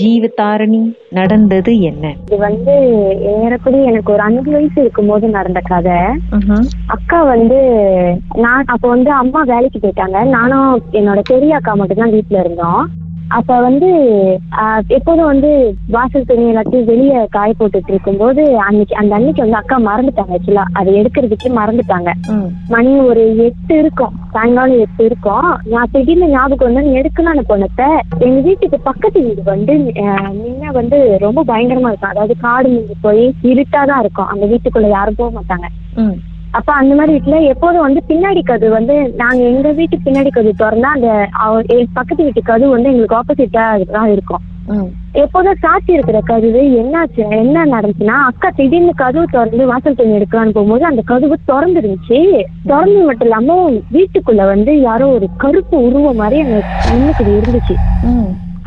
ஜீவதாரணி நடந்தது என்ன? இது வந்து ஏறக்குறைய எனக்கு ஒரு அஞ்சு வயசு இருக்கும்போது நடந்த கதை. அக்கா வந்து நான் அப்ப வந்து அம்மா வேலைக்கு போயிட்டாங்க. நானும் என்னோட பெரிய அக்கா மட்டும் தான் வீட்டுல இருந்தோம். அப்ப வந்து எப்போதும் வந்து வாசல் துணி எல்லாத்தையும் வெளியே காய போட்டுட்டு இருக்கும்போது அன்னைக்கு அந்த அன்னைக்கு வந்து அக்கா மறந்துட்டாங்க ஆக்சுவலா அதை எடுக்கிறதுக்கே மறந்துட்டாங்க. மணி ஒரு எட்டு இருக்கும். சாயங்காலம் எட்டு இருக்கும். நான் திடீர்னு ஞாபகம் வந்து எடுக்கலாம்னு போனப்ப எங்க வீட்டுக்கு பக்கத்து வீடு வந்து முன்ன வந்து ரொம்ப பயங்கரமா இருக்கும். அதாவது காடு போய் இருட்டாதான் இருக்கும். அந்த வீட்டுக்குள்ள யாரும் போக மாட்டாங்க. அப்ப அந்த மாதிரி வீட்டுல எப்போதும் வந்து பின்னாடி கது வந்து நாங்க எங்க வீட்டு பின்னாடி கது திறந்தா அந்த பக்கத்து வீட்டு கது வந்து எங்களுக்கு ஆப்போசிட்டா தான் இருக்கும். எப்போதும் சாட்சி இருக்கிற கதவு என்னாச்சு என்ன நடந்துச்சுன்னா அக்கா திடீர்னு கதவு திறந்து வாசல் துணி எடுக்கலான்னு போகும்போது அந்த கதவு திறந்து இருந்துச்சு திறந்து மட்டும் இல்லாம வீட்டுக்குள்ள வந்து யாரோ ஒரு கருப்பு உருவம் மாதிரி நின்னுக்குது இருந்துச்சு.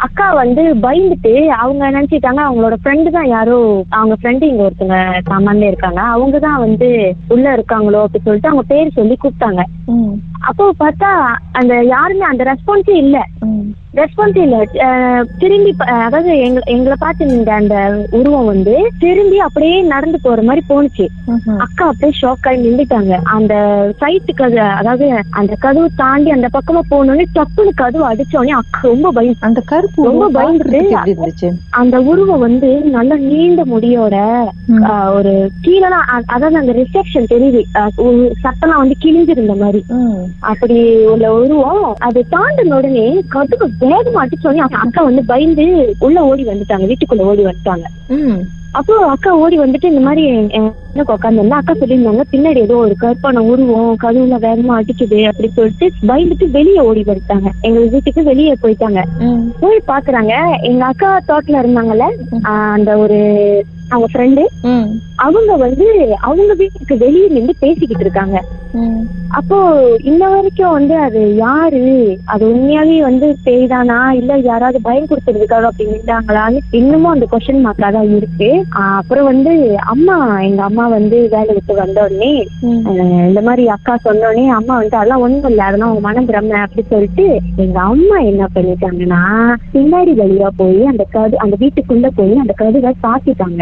அக்கா வந்து பயந்துட்டு அவங்க நினைச்சிட்டாங்க அவங்களோட ஃப்ரெண்டு தான் யாரோ அவங்க ஃப்ரெண்டு இங்க ஒருத்தங்க சாமான்ல இருக்காங்க. அவங்க தான் வந்து உள்ள இருக்காங்களோ அப்படி சொல்லிட்டு அவங்க பேர் சொல்லி கூப்பிட்டாங்க. அப்போ பார்த்தா அந்த யாருமே அந்த ரெஸ்பான்ஸே இல்ல. ரெஸ்பான்ஸ் இல்ல. திரும்பி அதாவது எங்க எங்களை பார்த்து நின்ற அந்த உருவம் வந்து திரும்பி அப்படியே நடந்து போற மாதிரி போணுச்சு. அக்கா அப்படியே ஷாக் ஆகி நின்றுட்டாங்க. அந்த சைட்டு கது அதாவது அந்த கதவு தாண்டி அந்த பக்கமா போனோடனே டப்புனு கதவு அடிச்சோடனே அக்கா ரொம்ப பயம் அந்த கருப்பு ரொம்ப பயந்துட்டு அந்த உருவம் வந்து நல்ல நீண்ட முடியோட ஒரு அ- அதாவது அந்த ரிசெப்ஷன் தெரியுது. சட்டம்லாம் வந்து கிழிஞ்சிருந்த மாதிரி. அப்படி உள்ள உருவம் அது தாண்டின உடனே கதுக்கு வேகமா அடிச்சோடனே அக்கா வந்து பயந்து உள்ள ஓடி வந்துட்டாங்க வீட்டுக்குள்ள ஓடி வந்துட்டாங்க. அப்போ அக்கா ஓடி வந்துட்டு இந்த மாதிரி எனக்கு உட்காந்துருந்தா அக்கா சொல்லியிருந்தாங்க பின்னாடி ஏதோ ஒரு கற்பான உருவம் கதவுல வேகமா அடிக்குது அப்படி சொல்லிட்டு பயந்துட்டு வெளியே ஓடி வந்துட்டாங்க எங்க வீட்டுக்கு வெளியே போயிட்டாங்க. போய் பாக்குறாங்க எங்க அக்கா தோட்டல இருந்தாங்கல்ல அந்த ஒரு அவங்க ஃப்ரெண்டு. அவங்க வந்து அவங்க வீட்டுக்கு வெளியே நின்று பேசிக்கிட்டு இருக்காங்க. அப்போ இன்ன வரைக்கும் வந்து அது யாரு அது உண்மையாவே வந்து பேய் தானா இல்ல யாராவது பயம் கொடுத்துருக்காங்க அப்படி நின்றாங்களான்னு இன்னமும் அந்த கொஸ்டின் மார்க்கா தான் இருக்கு அப்புறம் வந்து அம்மா எங்க அம்மா வந்து வேலை விட்டு வந்த உடனே ம். அஹ் இந்த மாதிரி அக்கா சொன்ன உடனே அம்மா வந்து அதெல்லாம் ஒண்ணும் இல்ல அதெல்லாம் உங்க மனம் பிரம்ம அப்படி சொல்லிட்டு எங்க அம்மா என்ன பண்ணிட்டாங்கன்னா பின்னாடி வழியா போய் அந்த கது அந்த வீட்டுக்குள்ள போய் அந்த கதுவை சாத்திட்டாங்க.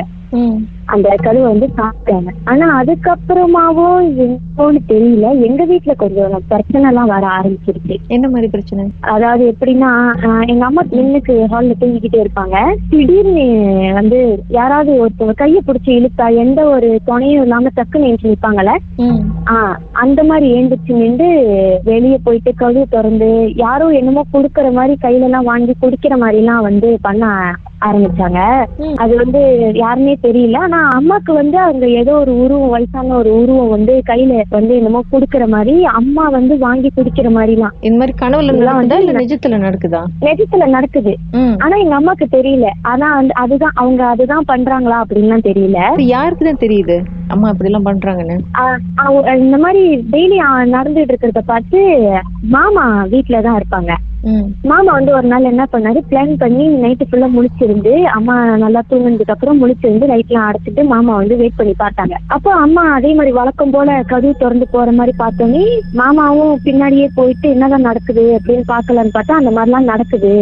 அந்த கதவை வந்து சாப்பிட்டாங்க. ஆனா அதுக்கப்புறமாவும் என்னன்னு தெரியல. எங்க வீட்டுல கொஞ்சம் பிரச்சனை எல்லாம் வர ஆரம்பிச்சிருச்சு. என்ன மாதிரி பிரச்சனை? அதாவது எப்படின்னா எங்க அம்மா நின்னுக்கு ஹால்ல தூங்கிக்கிட்டே இருப்பாங்க. திடீர்னு வந்து யாராவது ஒருத்தவங்க கைய பிடிச்சி இழுத்தா எந்த ஒரு துணையும் இல்லாம டக்குன்னு எழுந்து நிப்பாங்கல்ல? அந்த மாதிரி ஏந்திரிச்சு நின்று வெளியே போயிட்டு கதவு திறந்து யாரோ என்னமோ குடுக்கற மாதிரி கையில எல்லாம் வாங்கி குடிக்கிற மாதிரி எல்லாம் வந்து பண்ண ஆரம்பிச்சாங்க. அது வந்து யாருமே தெரியல. ஆனா அம்மாக்கு வந்து அங்க ஏதோ ஒரு உருவம் வயசான ஒரு உருவம் வந்து கையில வந்து என்னமோ குடுக்கற மாதிரி அம்மா வந்து வாங்கி குடிக்கிற மாதிரிலாம். இந்த மாதிரி கனவுல நடக்குதா? வந்து இல்ல நிஜத்துல நடக்குதா? நிஜத்துல நடக்குது. ஆனா எங்க அம்மாக்கு தெரியல. ஆனா வந்து அதுதான் அவங்க அதுதான் பண்றாங்களா அப்படின்லாம் தெரியல. யாருக்கு தான் தெரியுது? அம்மா இப்படி எல்லாம் பண்றாங்கன்னு அவங்க இந்த மாதிரி டெய்லி நடந்துட்டு இருக்கிறத பார்த்து மாமா வீட்டுல தான் இருப்பாங்க. மாமா வந்து ஒரு நாள் என்ன பண்ணாரு? பிளான் பண்ணி நைட்டு ஃபுல்லா முழிச்சிருந்து அம்மா நல்லா தூங்குனதுக்கு அப்புறம் முழிச்சிருந்து லைட்லாம் அடைச்சிட்டு மாமா வந்து வெயிட் பண்ணி பார்த்தாங்க. அப்போ அம்மா அதே மாதிரி வழக்கம் போல கதவு திறந்து போற மாதிரி பார்த்தோன்னே மாமாவும் பின்னாடியே போயிட்டு என்னதான் நடக்குது அப்படின்னு பார்க்கலான்னு பார்த்தா அந்த மாதிரிலாம் நடக்குது.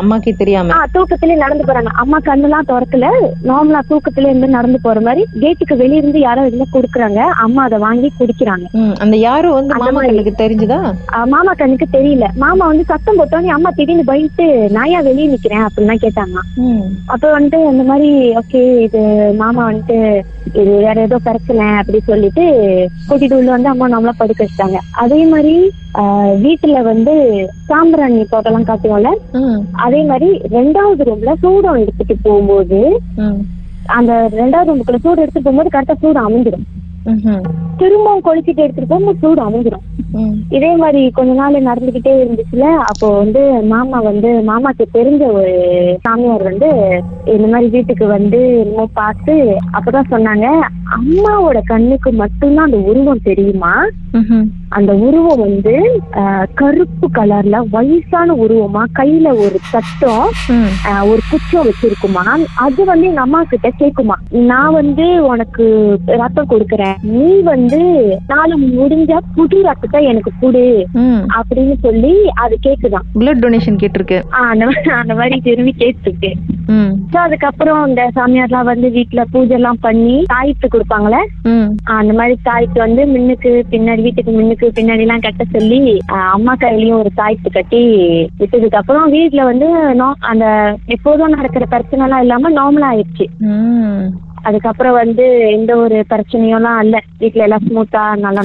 அம்மாக்கே தெரியாம. தூக்கத்திலே நடந்து போறாங்க. அம்மா கண்ணெல்லாம் திறக்கல. நார்மலா தூக்கத்திலே இருந்து நடந்து போற மாதிரி கேட்டுக்கு வெளிய இருந்து யாரோ எதுனா கொடுக்குறாங்க. அம்மா அதை வாங்கி குடிக்கிறாங்க. அந்த யாரும் வந்து மாமா. கண்ணுக்கு தெரிஞ்சுதா? மாமா கண்ணுக்கு தெரியல. மாமா வந்து சத்தம் போட்டோன்னே அம்மா திடீர்னு பயந்துட்டு நான் ஏன் வெளியே நிக்கிறேன் அப்படின்லாம் கேட்டாங்க. அப்ப வந்துட்டு இந்த மாதிரி ஓகே இது மாமா வந்துட்டு இது வேற ஏதோ பிரச்சனை அப்படி சொல்லிட்டு கூட்டிட்டு உள்ள வந்து அம்மா நம்மளா படுக்க வச்சிட்டாங்க அதே மாதிரி வீட்டுல வந்து சாம்பிராணி தோட்டம்லாம் காட்டுவோம்ல. அதே மாதிரி ரெண்டாவது ரூம்ல சூடம் எடுத்துட்டு போகும்போது. அந்த ரெண்டாவது ரூமுக்குள்ள சூடு எடுத்துட்டு போகும்போது கரெக்டா சூடு அமைஞ்சிடும். திரும்பவும் கொளுத்திட்டு எடுத்துட்டு போகும்போது சூடு அமைஞ்சிடும். இதே மாதிரி கொஞ்ச நாள் நடந்துகிட்டே இருந்துச்சுல அப்போ வந்து மாமா வந்து மாமாக்கு தெரிஞ்ச ஒரு சாமியார் வந்து இந்த மாதிரி வீட்டுக்கு வந்து என்னமோ பார்த்து அப்பதான் சொன்னாங்க அம்மாவோட கண்ணுக்கு மட்டும்தான் அந்த உருவம் தெரியுமா. அந்த உருவம் வந்து கருப்பு கலர்ல வயசான உருவமா? கையில ஒரு தட்டம் ஒரு குச்சம் வச்சிருக்குமா? அது வந்து எங்க அம்மா கிட்ட கேக்குமா? நான் வந்து உனக்கு ரத்தம் கொடுக்கறேன் நீ வந்து நாலு முடிஞ்ச புது ரத்தத்தை எனக்கு கொடு. அப்படின்னு சொல்லி அது கேக்குதான் பிளட் டொனேஷன் கேட்டிருக்கு அந்த மாதிரி திரும்பி கேட்டுருக்கு. ஸோ அதுக்கப்புறம் இந்த சாமியார்லாம் வந்து வீட்டுல பூஜை எல்லாம் பண்ணி தாய்த்து கொடுப்பாங்களே அந்த மாதிரி தாய்த்து வந்து முன்னுக்கு பின்னாடி வீட்டுக்கு முன்னுக்கு பின்னாடி எல்லாம் கட்ட சொல்லி அம்மா கையிலயும் ஒரு தாய்த்து கட்டி விட்டதுக்கு அப்புறம் வீட்டுல வந்து அந்த எப்போதும் நடக்கிற பிரச்சனை எல்லாம் இல்லாம நார்மலா ஆயிடுச்சு. அதுக்கப்புறம் வந்து எந்த ஒரு பிரச்சனையும் எல்லாம் இல்ல. வீட்டுல எல்லாம் ஸ்மூத்தா நல்லா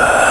Uh...